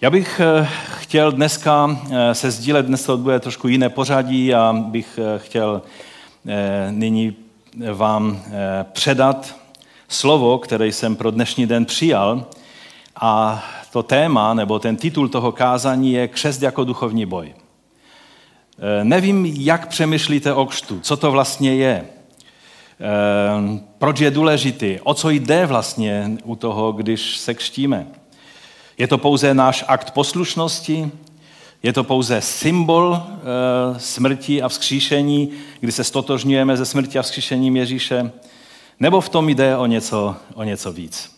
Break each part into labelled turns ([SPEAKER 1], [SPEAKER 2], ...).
[SPEAKER 1] Já bych eh, chtěl dneska eh, se sdílet, dnes to bude trošku jiné pořadí a bych eh, chtěl nyní vám předat slovo, které jsem pro dnešní den přijal. A to téma, nebo ten titul toho kázání je Křest jako duchovní boj. Nevím, jak přemýšlíte o křtu, co to vlastně je, proč je důležitý, o co jde vlastně u toho, když se křtíme. Je to pouze náš akt poslušnosti, je to pouze symbol e, smrti a vzkříšení, kdy se stotožňujeme ze smrti a vzkříšením Ježíše, nebo v tom jde o něco, o něco víc.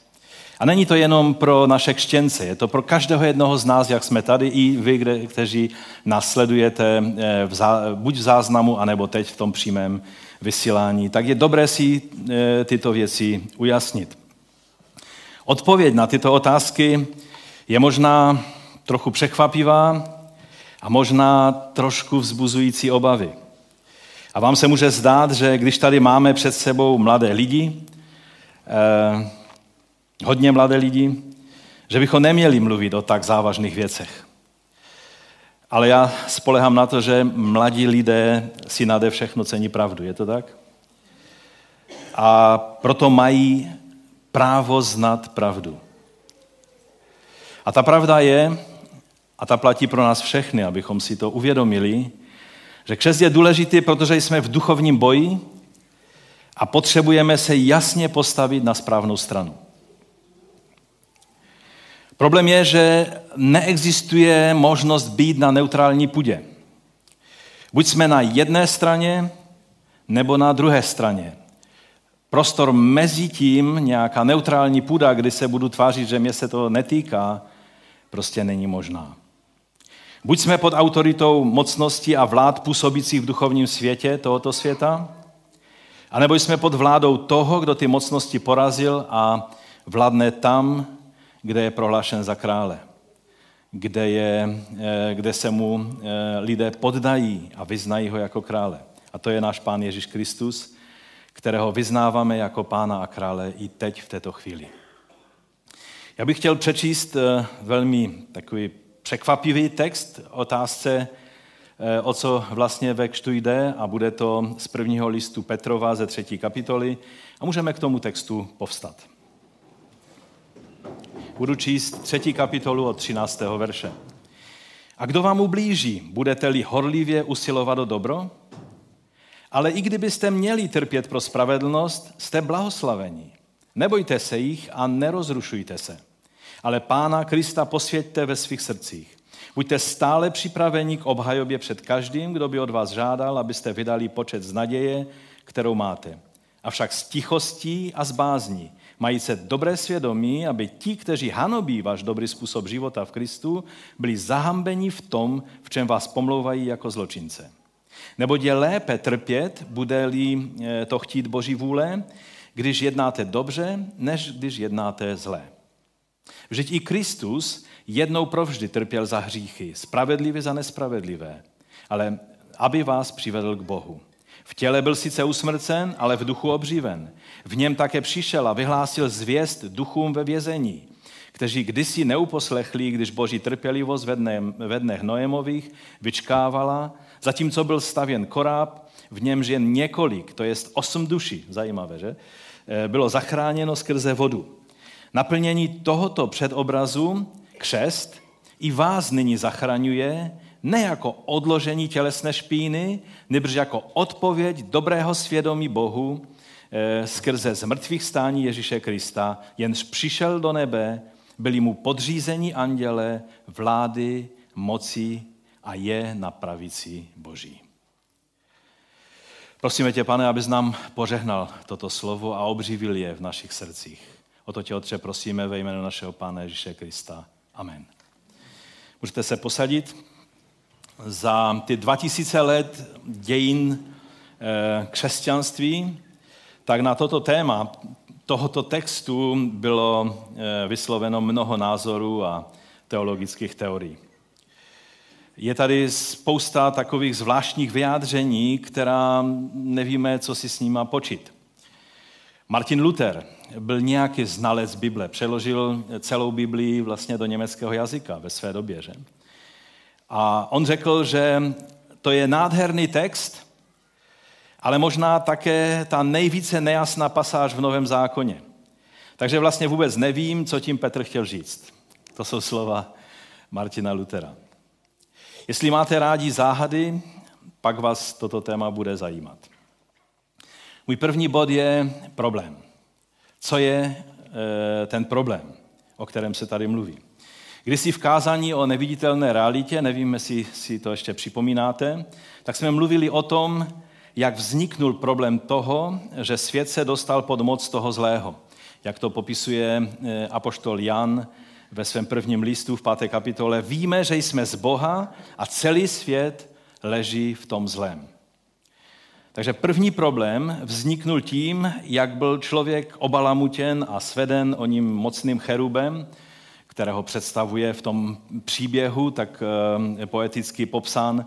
[SPEAKER 1] A není to jenom pro naše kštěnce, je to pro každého jednoho z nás, jak jsme tady, i vy, kde, kteří nás sledujete eh, v zá, buď v záznamu, anebo teď v tom přímém vysílání. Tak je dobré si e, tyto věci ujasnit. Odpověď na tyto otázky je možná trochu překvapivá a možná trošku vzbuzující obavy. A vám se může zdát, že když tady máme před sebou mladé lidi, eh, hodně mladé lidi, že bychom neměli mluvit o tak závažných věcech. Ale já spolehám na to, že mladí lidé si nade všechno cení pravdu. Je to tak? A proto mají právo znat pravdu. A ta pravda je, a ta platí pro nás všechny, abychom si to uvědomili, že křest je důležitý, protože jsme v duchovním boji a potřebujeme se jasně postavit na správnou stranu. Problém je, že neexistuje možnost být na neutrální půdě. Buď jsme na jedné straně, nebo na druhé straně. Prostor mezi tím, nějaká neutrální půda, kdy se budu tvářit, že mě se to netýká, prostě není možná. Buď jsme pod autoritou mocnosti a vlád působících v duchovním světě tohoto světa, anebo jsme pod vládou toho, kdo ty mocnosti porazil a vládne tam, kde je prohlášen za krále, kde, je, eh, kde se mu eh, lidé poddají a vyznají ho jako krále. A to je náš Pán Ježíš Kristus, kterého vyznáváme jako Pána a krále i teď v této chvíli. Já bych chtěl přečíst eh, velmi takový překvapivý text otázce, eh, o co vlastně ve kštu jde a bude to z prvního listu Petrova ze třetí kapitoly a můžeme k tomu textu povstat. Budu číst třetí kapitolu od 13. verše. A kdo vám ublíží, budete-li horlivě usilovat o dobro? Ale i kdybyste měli trpět pro spravedlnost, jste blahoslavení. Nebojte se jich a nerozrušujte se ale Pána Krista posvěďte ve svých srdcích. Buďte stále připraveni k obhajobě před každým, kdo by od vás žádal, abyste vydali počet z naděje, kterou máte. Avšak s tichostí a s bázní, mají se dobré svědomí, aby ti, kteří hanobí váš dobrý způsob života v Kristu, byli zahambeni v tom, v čem vás pomlouvají jako zločince. Nebo je lépe trpět, bude-li eh, to chtít Boží vůle, když jednáte dobře, než když jednáte zlé. Vždyť i Kristus jednou provždy trpěl za hříchy, spravedlivě za nespravedlivé, ale aby vás přivedl k Bohu. V těle byl sice usmrcen, ale v duchu obživen. V něm také přišel a vyhlásil zvěst duchům ve vězení, kteří kdysi neuposlechli, když boží trpělivost ve, dne, ve dnech Noémových vyčkávala, zatímco byl stavěn koráb, v němž jen několik, to jest osm duší, zajímavé, že? Eh, bylo zachráněno skrze vodu. Naplnění tohoto předobrazu, křest, i vás nyní zachraňuje, ne jako odložení tělesné špíny, nebož jako odpověď dobrého svědomí Bohu e, skrze zmrtvých stání Ježíše Krista, jenž přišel do nebe, byli mu podřízení anděle, vlády, moci a je na pravici Boží. Prosíme tě, pane, abys nám požehnal toto slovo a obřivil je v našich srdcích. O to tě, Otče, prosíme ve jménu našeho Pána Ježíše Krista. Amen. Můžete se posadit. Za ty 2000 let dějin eh, křesťanství, tak na toto téma tohoto textu bylo eh, vysloveno mnoho názorů a teologických teorií. Je tady spousta takových zvláštních vyjádření, která nevíme, co si s nima počít. Martin Luther byl nějaký znalec Bible, přeložil celou Biblii vlastně do německého jazyka ve své době. Že? A on řekl, že to je nádherný text, ale možná také ta nejvíce nejasná pasáž v Novém zákoně. Takže vlastně vůbec nevím, co tím Petr chtěl říct. To jsou slova Martina Lutera. Jestli máte rádi záhady, pak vás toto téma bude zajímat. Můj první bod je problém. Co je e, ten problém, o kterém se tady mluví? Když si v kázání o neviditelné realitě, nevím, jestli si to ještě připomínáte, tak jsme mluvili o tom, jak vzniknul problém toho, že svět se dostal pod moc toho zlého. Jak to popisuje e, apoštol Jan ve svém prvním listu v páté kapitole. Víme, že jsme z Boha a celý svět leží v tom zlém. Takže první problém vzniknul tím, jak byl člověk obalamutěn a sveden o ním mocným cherubem, kterého představuje v tom příběhu, tak eh, poeticky popsán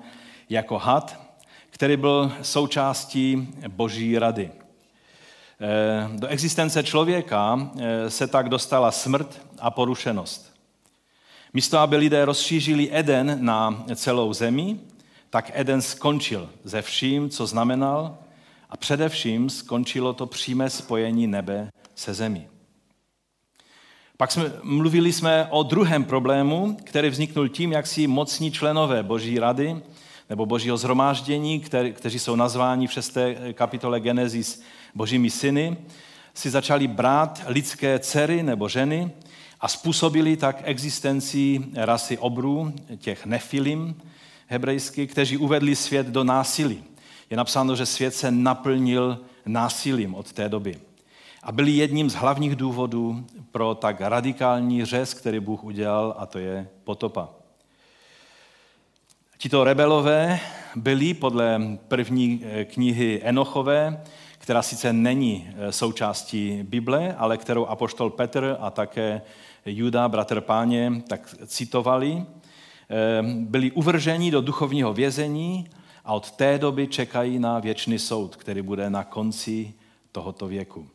[SPEAKER 1] jako had, který byl součástí boží rady. Eh, do existence člověka eh, se tak dostala smrt a porušenost. Místo, aby lidé rozšířili Eden na celou zemi, tak Eden skončil ze vším, co znamenal, a především skončilo to přímé spojení nebe se zemí. Pak jsme, mluvili jsme o druhém problému, který vzniknul tím, jak si mocní členové Boží rady nebo Božího zhromáždění, který, kteří jsou nazváni v 6. kapitole Genesis božími syny, si začali brát lidské dcery nebo ženy a způsobili tak existenci rasy obrů, těch nefilim, hebrejsky, kteří uvedli svět do násilí. Je napsáno, že svět se naplnil násilím od té doby. A byli jedním z hlavních důvodů pro tak radikální řez, který Bůh udělal, a to je potopa. Tito rebelové byli podle první eh, knihy Enochové, která sice není eh, součástí Bible, ale kterou apoštol Petr a také Juda, bratr páně, tak citovali, byli uvrženi do duchovního vězení a od té doby čekají na věčný soud, který bude na konci tohoto věku.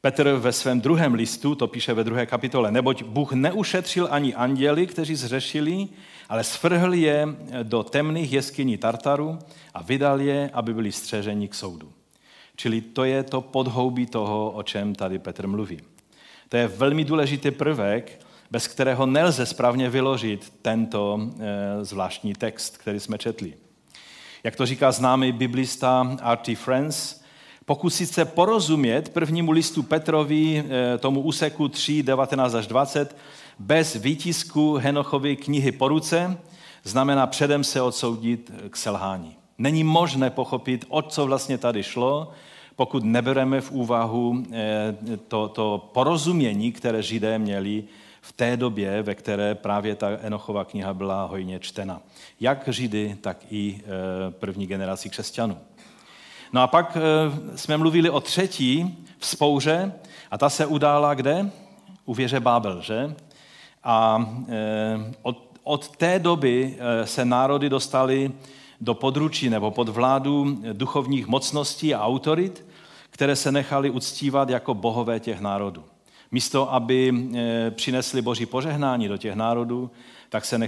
[SPEAKER 1] Petr ve svém druhém listu, to píše ve druhé kapitole, neboť Bůh neušetřil ani anděli, kteří zřešili, ale svrhl je do temných jeskyní Tartaru a vydal je, aby byli střeženi k soudu. Čili to je to podhoubí toho, o čem tady Petr mluví. To je velmi důležitý prvek, bez kterého nelze správně vyložit tento eh, zvláštní text, který jsme četli. Jak to říká známý biblista R.T. Friends, pokusit se porozumět prvnímu listu Petrovi, eh, tomu úseku 3, 19 až 20, bez výtisku Henochovy knihy po ruce, znamená předem se odsoudit k selhání. Není možné pochopit, o co vlastně tady šlo, pokud nebereme v úvahu eh, to, to porozumění, které Židé měli v té době, ve které právě ta Enochova kniha byla hojně čtena. Jak Židy, tak i e, první generaci křesťanů. No a pak e, jsme mluvili o třetí vzpouře a ta se udála kde? U věže Bábel, že? A e, od, od té doby se národy dostaly do područí nebo pod vládu duchovních mocností a autorit, které se nechali uctívat jako bohové těch národů. Místo, aby eh, přinesli boží požehnání do těch národů, tak se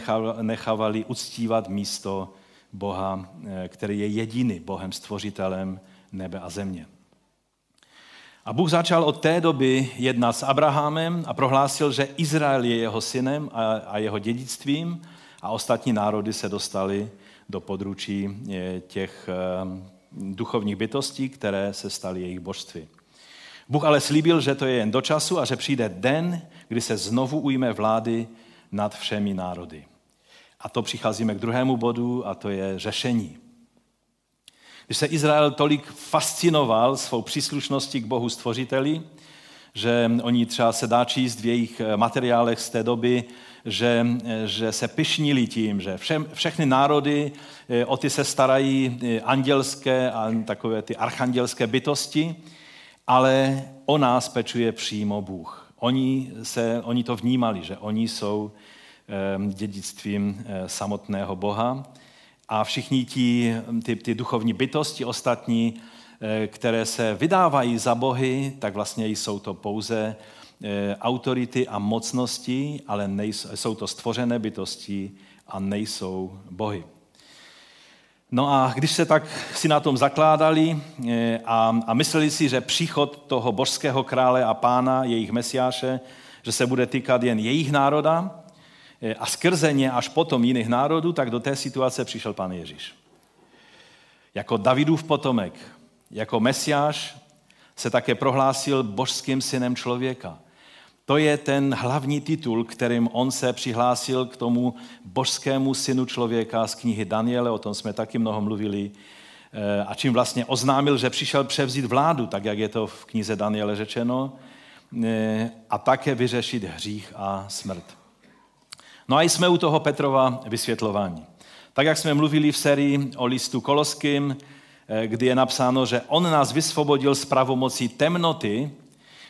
[SPEAKER 1] nechávali uctívat místo Boha, eh, který je jediný Bohem stvořitelem nebe a země. A Bůh začal od té doby jednat s Abrahamem a prohlásil, že Izrael je jeho synem a jeho dědictvím a ostatní národy se dostali do područí eh, těch duchovních bytostí, které se staly jejich božství. Bůh ale slíbil, že to je jen do času a že přijde den, kdy se znovu ujme vlády nad všemi národy. A to přicházíme k druhému bodu a to je řešení. Když se Izrael tolik fascinoval svou příslušností k Bohu stvořiteli, že oni třeba se dá číst v jejich materiálech z té doby, že, že se pyšnili tím, že vše, všechny národy eh, o ty se starají eh, andělské a takové ty archandělské bytosti ale o nás pečuje přímo Bůh. Oni, se, oni to vnímali, že oni jsou dědictvím eh, samotného Boha a všichni ti, ty, ty duchovní bytosti ostatní eh, které se vydávají za bohy, tak vlastně jsou to pouze eh, autority a mocnosti, ale nejsou, jsou to stvořené bytosti a nejsou bohy. No a když se tak si na tom zakládali eh, a, a mysleli si, že příchod toho božského krále a pána, jejich mesiáše, že se bude týkat jen jejich národa eh, a skrze ně až potom jiných národů, tak do té situace přišel pán Ježíš. Jako Davidův potomek, jako mesiáš se také prohlásil božským synem člověka. To je ten hlavní titul, kterým on se přihlásil k tomu božskému synu člověka z knihy Daniele, o tom jsme taky mnoho mluvili, eh, a čím vlastně oznámil, že přišel převzít vládu, tak jak je to v knize Daniele řečeno, eh, a také vyřešit hřích a smrt. No a jsme u toho Petrova vysvětlování. Tak jak jsme mluvili v sérii o listu Koloským, eh, kdy je napsáno, že on nás vysvobodil z pravomocí temnoty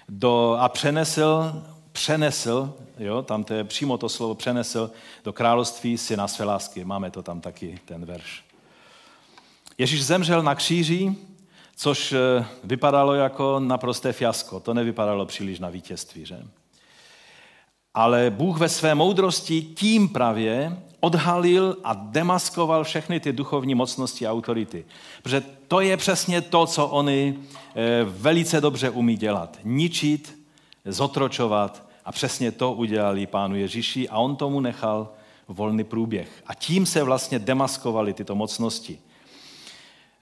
[SPEAKER 1] do, a přenesl, přenesl, jo, tam to je přímo to slovo přenesl, do království syna své lásky. Máme to tam taky, ten verš. Ježíš zemřel na kříži, což eh, vypadalo jako naprosté fiasko. To nevypadalo příliš na vítězství, že? Ale Bůh ve své moudrosti tím právě odhalil a demaskoval všechny ty duchovní mocnosti a autority. Protože to je přesně to, co oni eh, velice dobře umí dělat. Ničit, zotročovat a přesně to udělali pánu Ježíši a on tomu nechal volný průběh. A tím se vlastně demaskovaly tyto mocnosti.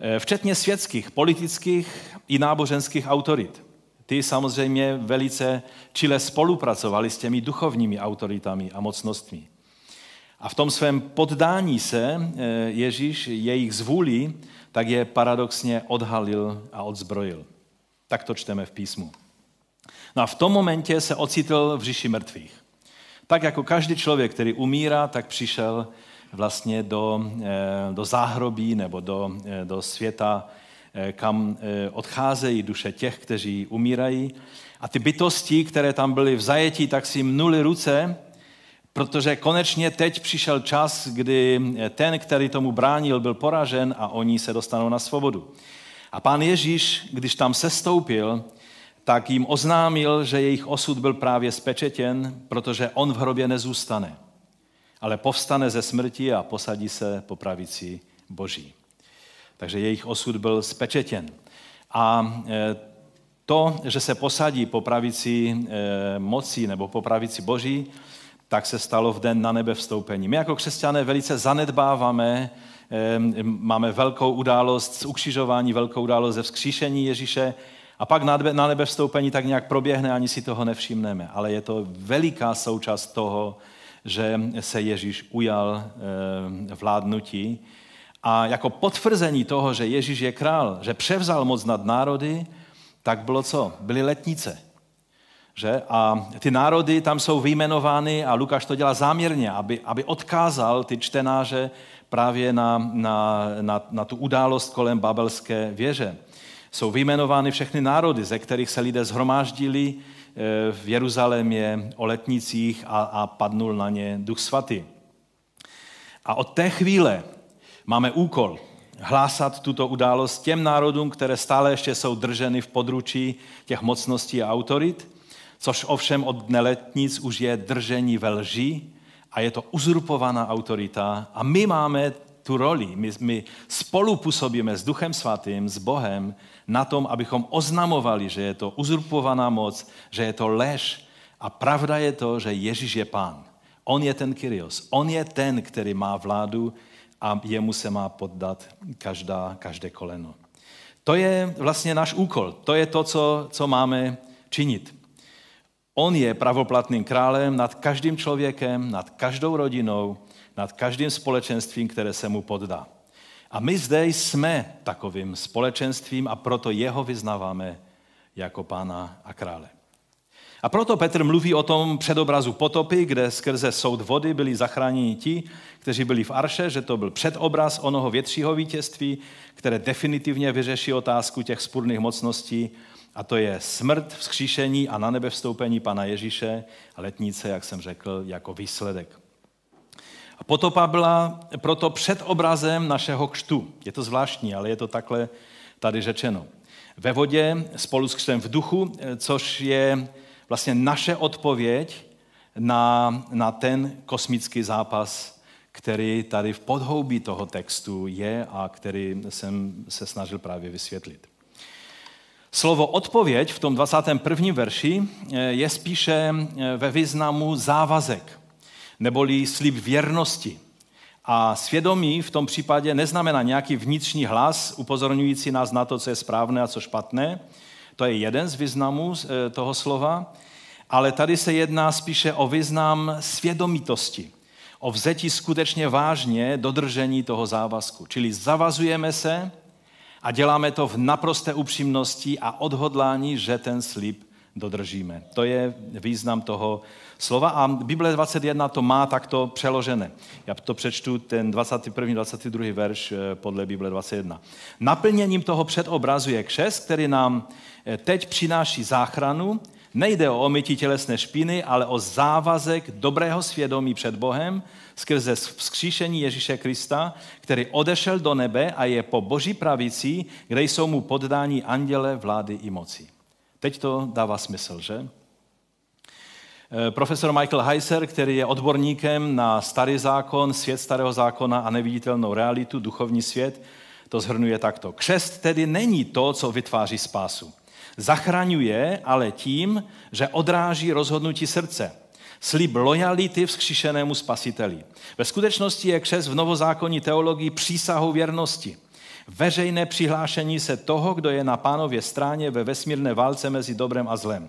[SPEAKER 1] Eh, včetně světských, politických i náboženských autorit. Ty samozřejmě velice čile spolupracovali s těmi duchovními autoritami a mocnostmi. A v tom svém poddání se eh, Ježíš jejich zvůli, tak je paradoxně odhalil a odzbrojil. Tak to čteme v písmu. No a v tom momentě se ocitl v říši mrtvých. Tak jako každý člověk, který umírá, tak přišel vlastně do, eh, do záhrobí nebo do, eh, do světa, kam odcházejí duše těch, kteří umírají. A ty bytosti, které tam byly v zajetí, tak si mnuli ruce Protože konečně teď přišel čas, kdy ten, který tomu bránil, byl poražen a oni se dostanou na svobodu. A pán Ježíš, když tam sestoupil, tak jim oznámil, že jejich osud byl právě spečetěn, protože on v hrobě nezůstane, ale povstane ze smrti a posadí se po pravici Boží. Takže jejich osud byl spečetěn. A e, to, že se posadí po pravici e, moci nebo po pravici Boží, tak se stalo v den na nebe vstoupení. My jako křesťané velice zanedbáváme, máme velkou událost z ukřižování, velkou událost ze vzkříšení Ježíše a pak na nebe vstoupení tak nějak proběhne, ani si toho nevšimneme. Ale je to veliká součást toho, že se Ježíš ujal vládnutí. A jako potvrzení toho, že Ježíš je král, že převzal moc nad národy, tak bylo co? Byly letnice. Že? A ty národy tam jsou vyjmenovány a Lukáš to dělá záměrně, aby, aby odkázal ty čtenáře právě na, na, na, na tu událost kolem babelské věže. Jsou vyjmenovány všechny národy, ze kterých se lidé zhromáždili eh, v Jeruzalémě o letnicích a, a padnul na ně duch svatý. A od té chvíle máme úkol hlásat tuto událost těm národům, které stále ještě jsou drženy v područí těch mocností a autorit, což ovšem od dne letnic už je držení ve lži a je to uzurpovaná autorita a my máme tu roli, my, my spolu působíme s Duchem Svatým, s Bohem, na tom, abychom oznamovali, že je to uzurpovaná moc, že je to lež a pravda je to, že Ježíš je pán. On je ten Kyrios, on je ten, který má vládu a jemu se má poddat každá, každé koleno. To je vlastně náš úkol, to je to, co, co máme činit. On je pravoplatným králem nad každým člověkem, nad každou rodinou, nad každým společenstvím, které se mu poddá. A my zde jsme takovým společenstvím a proto jeho vyznáváme jako pána a krále. A proto Petr mluví o tom předobrazu potopy, kde skrze soud vody byli zachráněni ti, kteří byli v Arše, že to byl předobraz onoho většího vítězství, které definitivně vyřeší otázku těch spurných mocností a to je smrt, vzkříšení a na nebe vstoupení Pana Ježíše a letnice, jak jsem řekl, jako výsledek. Potopa byla proto před obrazem našeho křtu. Je to zvláštní, ale je to takhle tady řečeno. ve vodě spolu s křtem v duchu, což je vlastně naše odpověď na, na ten kosmický zápas, který tady v podhoubí toho textu je a který jsem se snažil právě vysvětlit. Slovo odpověď v tom 21. verši je spíše ve významu závazek, neboli slib věrnosti. A svědomí v tom případě neznamená nějaký vnitřní hlas upozorňující nás na to, co je správné a co špatné. To je jeden z významů eh, toho slova. Ale tady se jedná spíše o význam svědomitosti, o vzetí skutečně vážně dodržení toho závazku. Čili zavazujeme se a děláme to v naprosté upřímnosti a odhodlání, že ten slib dodržíme. To je význam toho slova a Bible 21 to má takto přeložené. Já to přečtu, ten 21. 22. verš eh, podle Bible 21. Naplněním toho předobrazu je křes, který nám eh, teď přináší záchranu. Nejde o omytí tělesné špiny, ale o závazek dobrého svědomí před Bohem skrze vzkříšení Ježíše Krista, který odešel do nebe a je po boží pravici, kde jsou mu poddáni anděle, vlády i moci. Teď to dává smysl, že? Eh, profesor Michael Heiser, který je odborníkem na starý zákon, svět starého zákona a neviditelnou realitu, duchovní svět, to zhrnuje takto. Křest tedy není to, co vytváří spásu. Zachraňuje ale tím, že odráží rozhodnutí srdce. Slib lojality vzkříšenému spasiteli. Ve skutečnosti je křest v novozákonní teologii přísahou věrnosti – veřejné přihlášení se toho, kdo je na pánově stráně ve vesmírné válce mezi dobrem a zlem.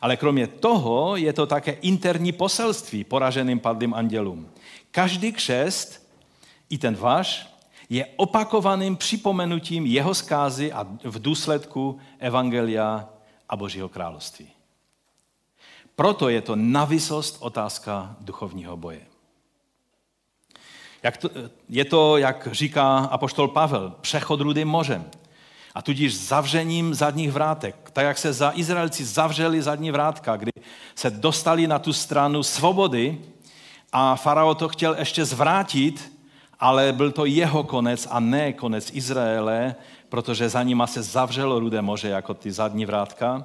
[SPEAKER 1] Ale kromě toho je to také interní poselství poraženým padlým andělům. Každý křest, i ten váš, je opakovaným připomenutím jeho zkázy a v důsledku Evangelia a Božího království. Proto je to navisost otázka duchovního boje. Jak to, je to, jak říká apoštol Pavel, přechod rudým mořem. A tudíž zavřením zadních vrátek. Tak, jak se za Izraelci zavřeli zadní vrátka, kdy se dostali na tu stranu svobody a farao to chtěl ještě zvrátit, ale byl to jeho konec a ne konec Izraele, protože za nima se zavřelo rudé moře jako ty zadní vrátka,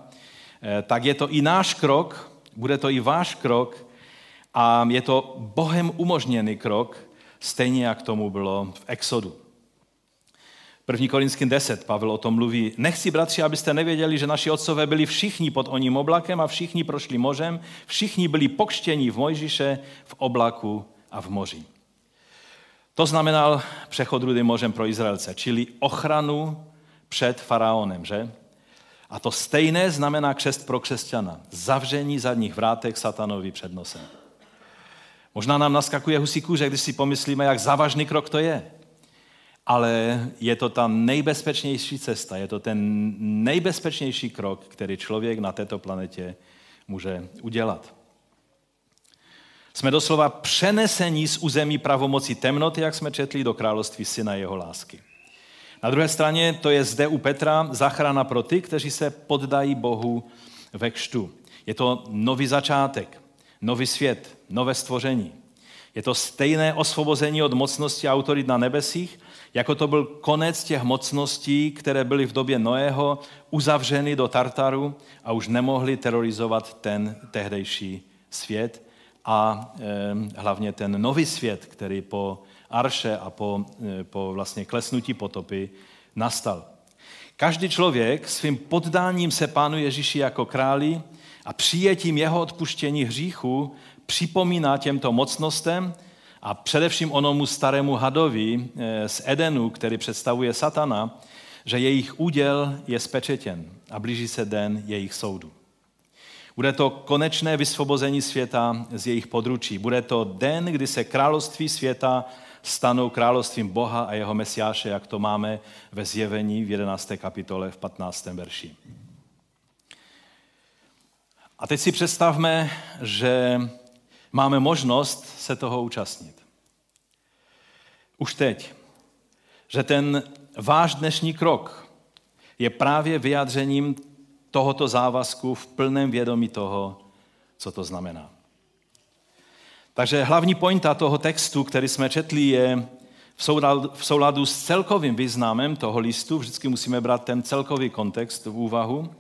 [SPEAKER 1] eh, tak je to i náš krok, bude to i váš krok a je to Bohem umožněný krok, stejně jak tomu bylo v Exodu. 1. Korinským 10, Pavel o tom mluví. Nechci, bratři, abyste nevěděli, že naši otcové byli všichni pod oním oblakem a všichni prošli mořem, všichni byli pokštěni v Mojžiše, v oblaku a v moři. To znamenal přechod rudým mořem pro Izraelce, čili ochranu před faraonem, že? A to stejné znamená křest pro křesťana. Zavření zadních vrátek satanovi před nosem. Možná nám naskakuje husí kůže, když si pomyslíme, jak závažný krok to je. Ale je to ta nejbezpečnější cesta, je to ten nejbezpečnější krok, který člověk na této planetě může udělat. Jsme doslova přenesení z území pravomocí temnoty, jak jsme četli, do království syna jeho lásky. Na druhé straně to je zde u Petra záchrana pro ty, kteří se poddají Bohu ve kštu. Je to nový začátek nový svět, nové stvoření. Je to stejné osvobození od mocnosti a autorit na nebesích, jako to byl konec těch mocností, které byly v době Noého uzavřeny do Tartaru a už nemohli terorizovat ten tehdejší svět a e, hlavně ten nový svět, který po Arše a po, e, po vlastně klesnutí potopy nastal. Každý člověk svým poddáním se Pánu Ježíši jako králi a přijetím jeho odpuštění hříchu připomíná těmto mocnostem a především onomu starému hadovi eh, z Edenu, který představuje satana, že jejich úděl je spečetěn a blíží se den jejich soudu. Bude to konečné vysvobození světa z jejich područí. Bude to den, kdy se království světa stanou královstvím Boha a jeho mesiáše, jak to máme ve zjevení v 11. kapitole v 15. verši. A teď si představme, že máme možnost se toho účastnit. Už teď. Že ten váš dnešní krok je právě vyjádřením tohoto závazku v plném vědomí toho, co to znamená. Takže hlavní pointa toho textu, který jsme četli, je v souladu, v souladu s celkovým významem toho listu, vždycky musíme brát ten celkový kontext v úvahu,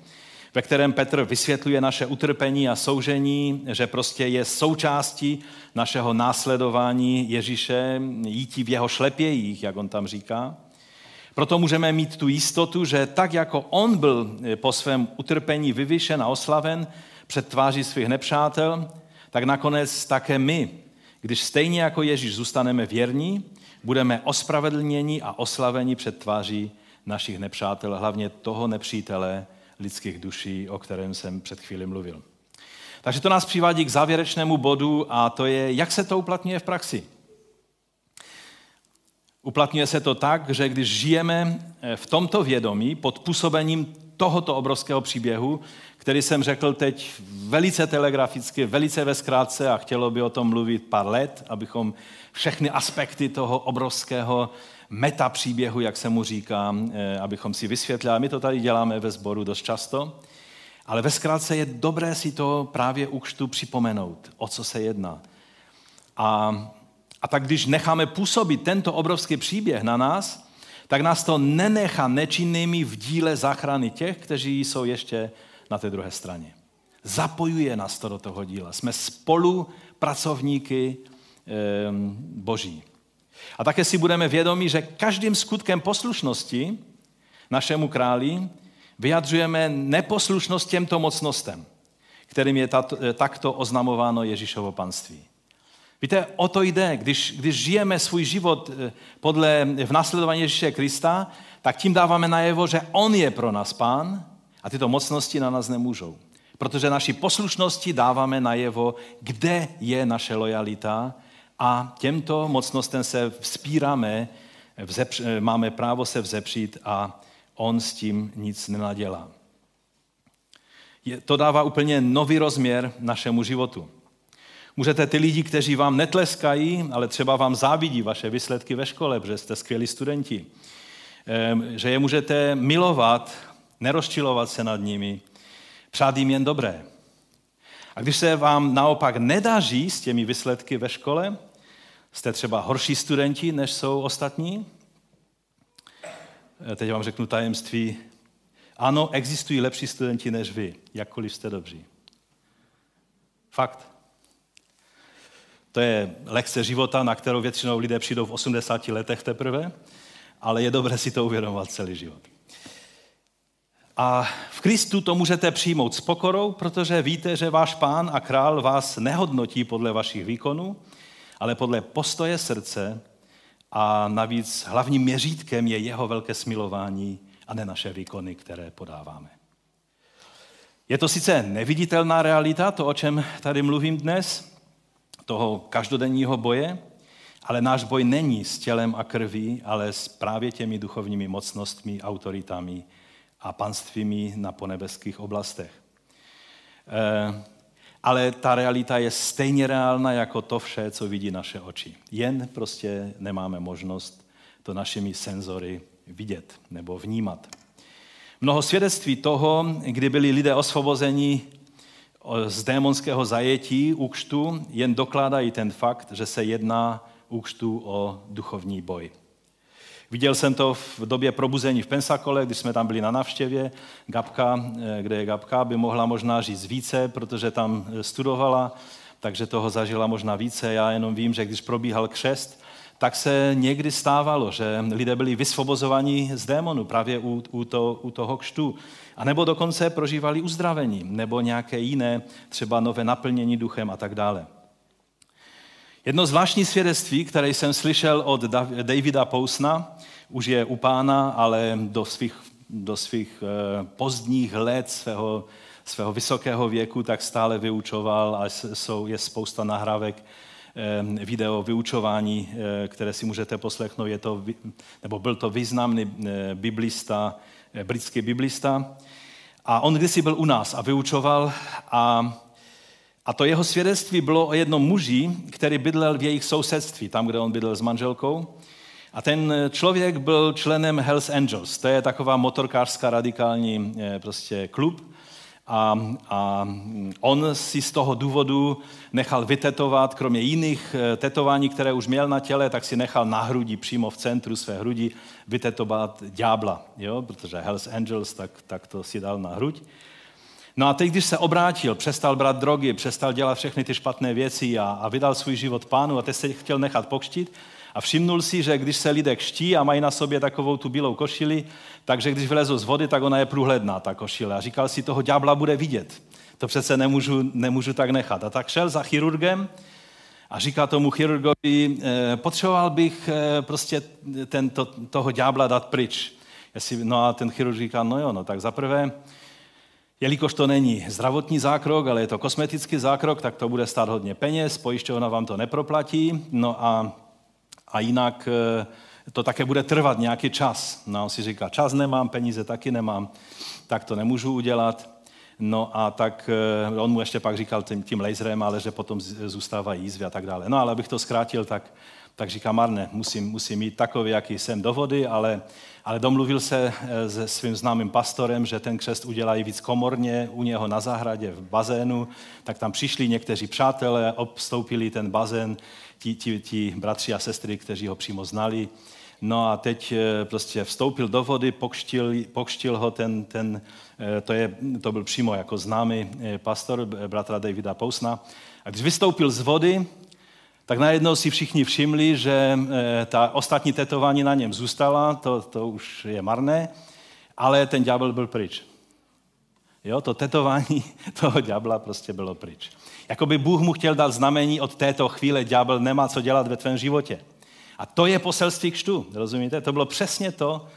[SPEAKER 1] ve kterém Petr vysvětluje naše utrpení a soužení, že prostě je součástí našeho následování Ježíše, jítí v jeho šlepějích, jak on tam říká. Proto můžeme mít tu jistotu, že tak jako on byl po svém utrpení vyvyšen a oslaven před tváří svých nepřátel, tak nakonec také my, když stejně jako Ježíš zůstaneme věrní, budeme ospravedlněni a oslaveni před tváří našich nepřátel, hlavně toho nepřítele lidských duší, o kterém jsem před chvíli mluvil. Takže to nás přivádí k závěrečnému bodu a to je, jak se to uplatňuje v praxi. Uplatňuje se to tak, že když žijeme v tomto vědomí pod působením tohoto obrovského příběhu, který jsem řekl teď velice telegraficky, velice ve zkrátce a chtělo by o tom mluvit pár let, abychom všechny aspekty toho obrovského meta příběhu, jak se mu říká, eh, abychom si vysvětlili. A my to tady děláme ve sboru dost často. Ale ve zkrátce je dobré si to právě u připomenout, o co se jedná. A, a tak když necháme působit tento obrovský příběh na nás, tak nás to nenechá nečinnými v díle záchrany těch, kteří jsou ještě na té druhé straně. Zapojuje nás to do toho díla. Jsme spolu pracovníky boží. A také si budeme vědomi, že každým skutkem poslušnosti našemu králi vyjadřujeme neposlušnost těmto mocnostem, kterým je tato, takto oznamováno Ježíšovo panství. Víte, o to jde. Když, když žijeme svůj život eh, podle, v následování Ježíše Krista, tak tím dáváme najevo, že On je pro nás pán a tyto mocnosti na nás nemůžou. Protože naší poslušnosti dáváme najevo, kde je naše lojalita a těmto mocnostem se vzpíráme, vzepř, eh, máme právo se vzepřít a on s tím nic nenadělá. Je, to dává úplně nový rozměr našemu životu. Můžete ty lidi, kteří vám netleskají, ale třeba vám závidí vaše výsledky ve škole, protože jste skvělí studenti, ehm, že je můžete milovat, nerozčilovat se nad nimi, přát jim jen dobré. A když se vám naopak nedaří s těmi výsledky ve škole, Jste třeba horší studenti, než jsou ostatní? Eh, teď vám řeknu tajemství. Ano, existují lepší studenti než vy, jakkoliv jste dobří. Fakt. To je lekce života, na kterou většinou lidé přijdou v 80 letech teprve, ale je dobré si to uvědomovat celý život. A v Kristu to můžete přijmout s pokorou, protože víte, že váš pán a král vás nehodnotí podle vašich výkonů, ale podle postoje srdce a navíc hlavním měřítkem je jeho velké smilování a ne naše výkony, které podáváme. Je to sice neviditelná realita, to, o čem tady mluvím dnes, toho každodenního boje, ale náš boj není s tělem a krví, ale s právě těmi duchovními mocnostmi, autoritami a panstvími na ponebeských oblastech. Eh, ale ta realita je stejně reálná jako to vše, co vidí naše oči. Jen prostě nemáme možnost to našimi senzory vidět nebo vnímat. Mnoho svědectví toho, kdy byli lidé osvobozeni z démonského zajetí úkštu, jen dokládají ten fakt, že se jedná úkštu o duchovní boj. Viděl jsem to v době probuzení v Pensakole, když jsme tam byli na navštěvě. Gabka, eh, kde je Gabka, by mohla možná říct více, protože tam eh, studovala, takže toho zažila možná více. Já jenom vím, že když probíhal křest, tak se někdy stávalo, že lidé byli vysvobozovaní z démonu právě u, u, to, u toho kštu. A nebo dokonce prožívali uzdravení, nebo nějaké jiné, třeba nové naplnění duchem a tak dále. Jedno zvláštní svědectví, které jsem slyšel od Davida Pousna, už je u pána, ale do svých, do svých eh, pozdních let svého, svého vysokého věku tak stále vyučoval a jsou, je spousta nahrávek eh, video vyučování, eh, které si můžete poslechnout. Je to, nebo byl to významný biblista, britský biblista. A on kdysi byl u nás a vyučoval a a to jeho svědectví bylo o jednom muži, který bydlel v jejich sousedství, tam, kde on bydlel s manželkou. A ten člověk byl členem Hells Angels. To je taková motorkářská radikální eh, prostě klub. a, a on si z toho důvodu nechal vytetovat, kromě jiných eh, tetování, které už měl na těle, tak si nechal na hrudi, přímo v centru své hrudi, vytetovat ďábla, jo? protože Hells Angels, tak, tak to si dal na hruď. No a teď, když se obrátil, přestal brát drogy, přestal dělat všechny ty špatné věci a, a vydal svůj život pánu a teď se chtěl nechat pokštit a všimnul si, že když se lidé kští a mají na sobě takovou tu bílou košili, takže když vylezou z vody, tak ona je průhledná, ta košile. A říkal si, toho ďábla bude vidět. To přece nemůžu, nemůžu tak nechat. A tak šel za chirurgem a říká tomu chirurgovi, eh, potřeboval bych eh, prostě tento, toho ďábla dát pryč. Jestli, no a ten chirurg říká, no jo, no tak zaprvé, jelikož to není zdravotní zákrok, ale je to kosmetický zákrok, tak to bude stát hodně peněz, pojišťovna vám to neproplatí, no a, a jinak eh, to také bude trvat nějaký čas. No on si říká, čas nemám, peníze taky nemám, tak to nemůžu udělat. No a tak eh, on mu ještě pak říkal tím, tím laserem, ale že potom zůstává jízvy a tak dále. No ale abych to zkrátil, tak, tak říká Marne, musím, musím mít takový, jaký jsem do vody, ale, ale domluvil se eh, se svým známým pastorem, že ten křest udělají víc komorně u něho na zahradě v bazénu, tak tam přišli někteří přátelé, obstoupili ten bazén, ti, ti, ti bratři a sestry, kteří ho přímo znali, No a teď eh, prostě vstoupil do vody, pokštil, pokštil ho ten, ten eh, to, je, to byl přímo jako známý eh, pastor, bratra Davida Pousna. A když vystoupil z vody, tak najednou si všichni všimli, že ta ostatní tetování na něm zůstala, to, to už je marné, ale ten ďábel byl pryč. Jo, to tetování toho ďábla prostě bylo pryč. Jakoby Bůh mu chtěl dát znamení od této chvíle, ďábel nemá co dělat ve tvém životě. A to je poselství křtu, rozumíte? To bylo přesně to,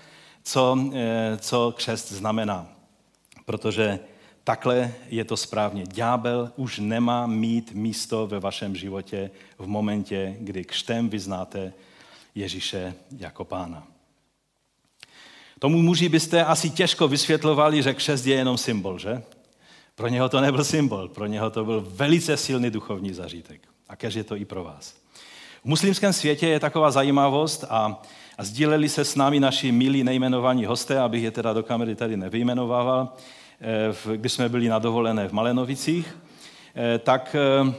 [SPEAKER 1] co, eh, co křest znamená. Protože takhle je to správně. Ďábel už nemá mít místo ve vašem životě v momentě, kdy křtem vyznáte Ježíše jako pána. Tomu muži byste asi těžko vysvětlovali, že křest je jenom symbol, že? Pro něho to nebyl symbol, pro něho to byl velice silný duchovní zařítek. A kež je to i pro vás. V muslimském světě je taková zajímavost a, a sdíleli se s námi naši milí nejmenovaní hosté, abych je teda do kamery tady nevyjmenovával, eh, když jsme byli na dovolené v Malenovicích, eh, tak eh,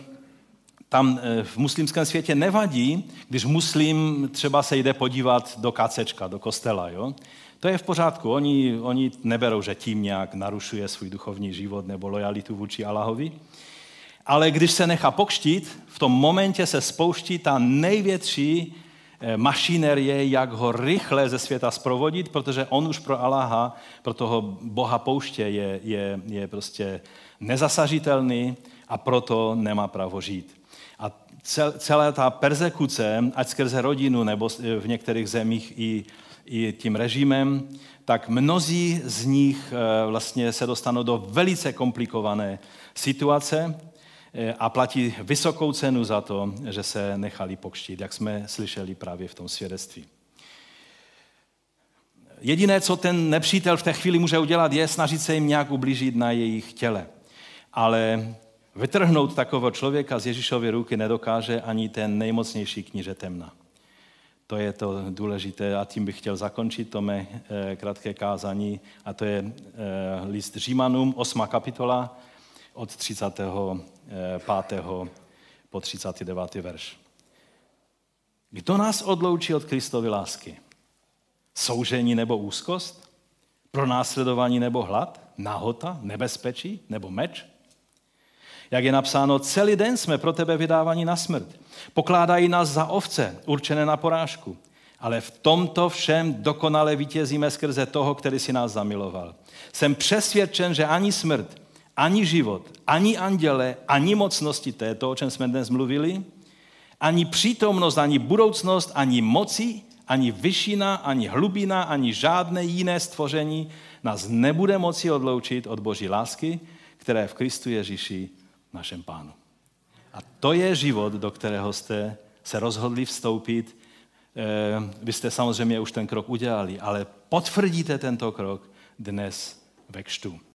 [SPEAKER 1] tam v muslimském světě nevadí, když muslim třeba se jde podívat do kacečka, do kostela. Jo? To je v pořádku. Oni, oni neberou, že tím nějak narušuje svůj duchovní život nebo lojalitu vůči Allahovi. Ale když se nechá pokštít, v tom momentě se spouští ta největší eh, mašinerie, jak ho rychle ze světa zprovodit, protože on už pro Allaha, pro toho Boha pouště je, je, je prostě nezasažitelný a proto nemá právo žít. A celá ta persekuce, ať skrze rodinu nebo v některých zemích i, i tím režimem, tak mnozí z nich eh, vlastně se dostanou do velice komplikované situace, Eh, a platí vysokou cenu za to, že se nechali pokštít, jak jsme slyšeli právě v tom svědectví. Jediné, co ten nepřítel v té chvíli může udělat, je snažit se jim nějak ublížit na jejich těle. Ale vytrhnout takového člověka z Ježíšovy ruky nedokáže ani ten nejmocnější kníže temna. To je to důležité a tím bych chtěl zakončit to mé eh, krátké kázání a to je eh, list Římanům, 8. kapitola, od 35. po 39. verš. Kdo nás odloučí od Kristovy lásky? Soužení nebo úzkost? Pronásledování nebo hlad? Nahota? Nebezpečí? Nebo meč? Jak je napsáno, celý den jsme pro tebe vydáváni na smrt. Pokládají nás za ovce, určené na porážku. Ale v tomto všem dokonale vítězíme skrze toho, který si nás zamiloval. Jsem přesvědčen, že ani smrt, ani život, ani anděle, ani mocnosti, to je to, o čem jsme dnes mluvili, ani přítomnost, ani budoucnost, ani moci, ani vyšina, ani hlubina, ani žádné jiné stvoření nás nebude moci odloučit od Boží lásky, která je v Kristu Ježíši, našem pánu. A to je život, do kterého jste se rozhodli vstoupit. Eh, vy jste samozřejmě už ten krok udělali, ale potvrdíte tento krok dnes ve kštu.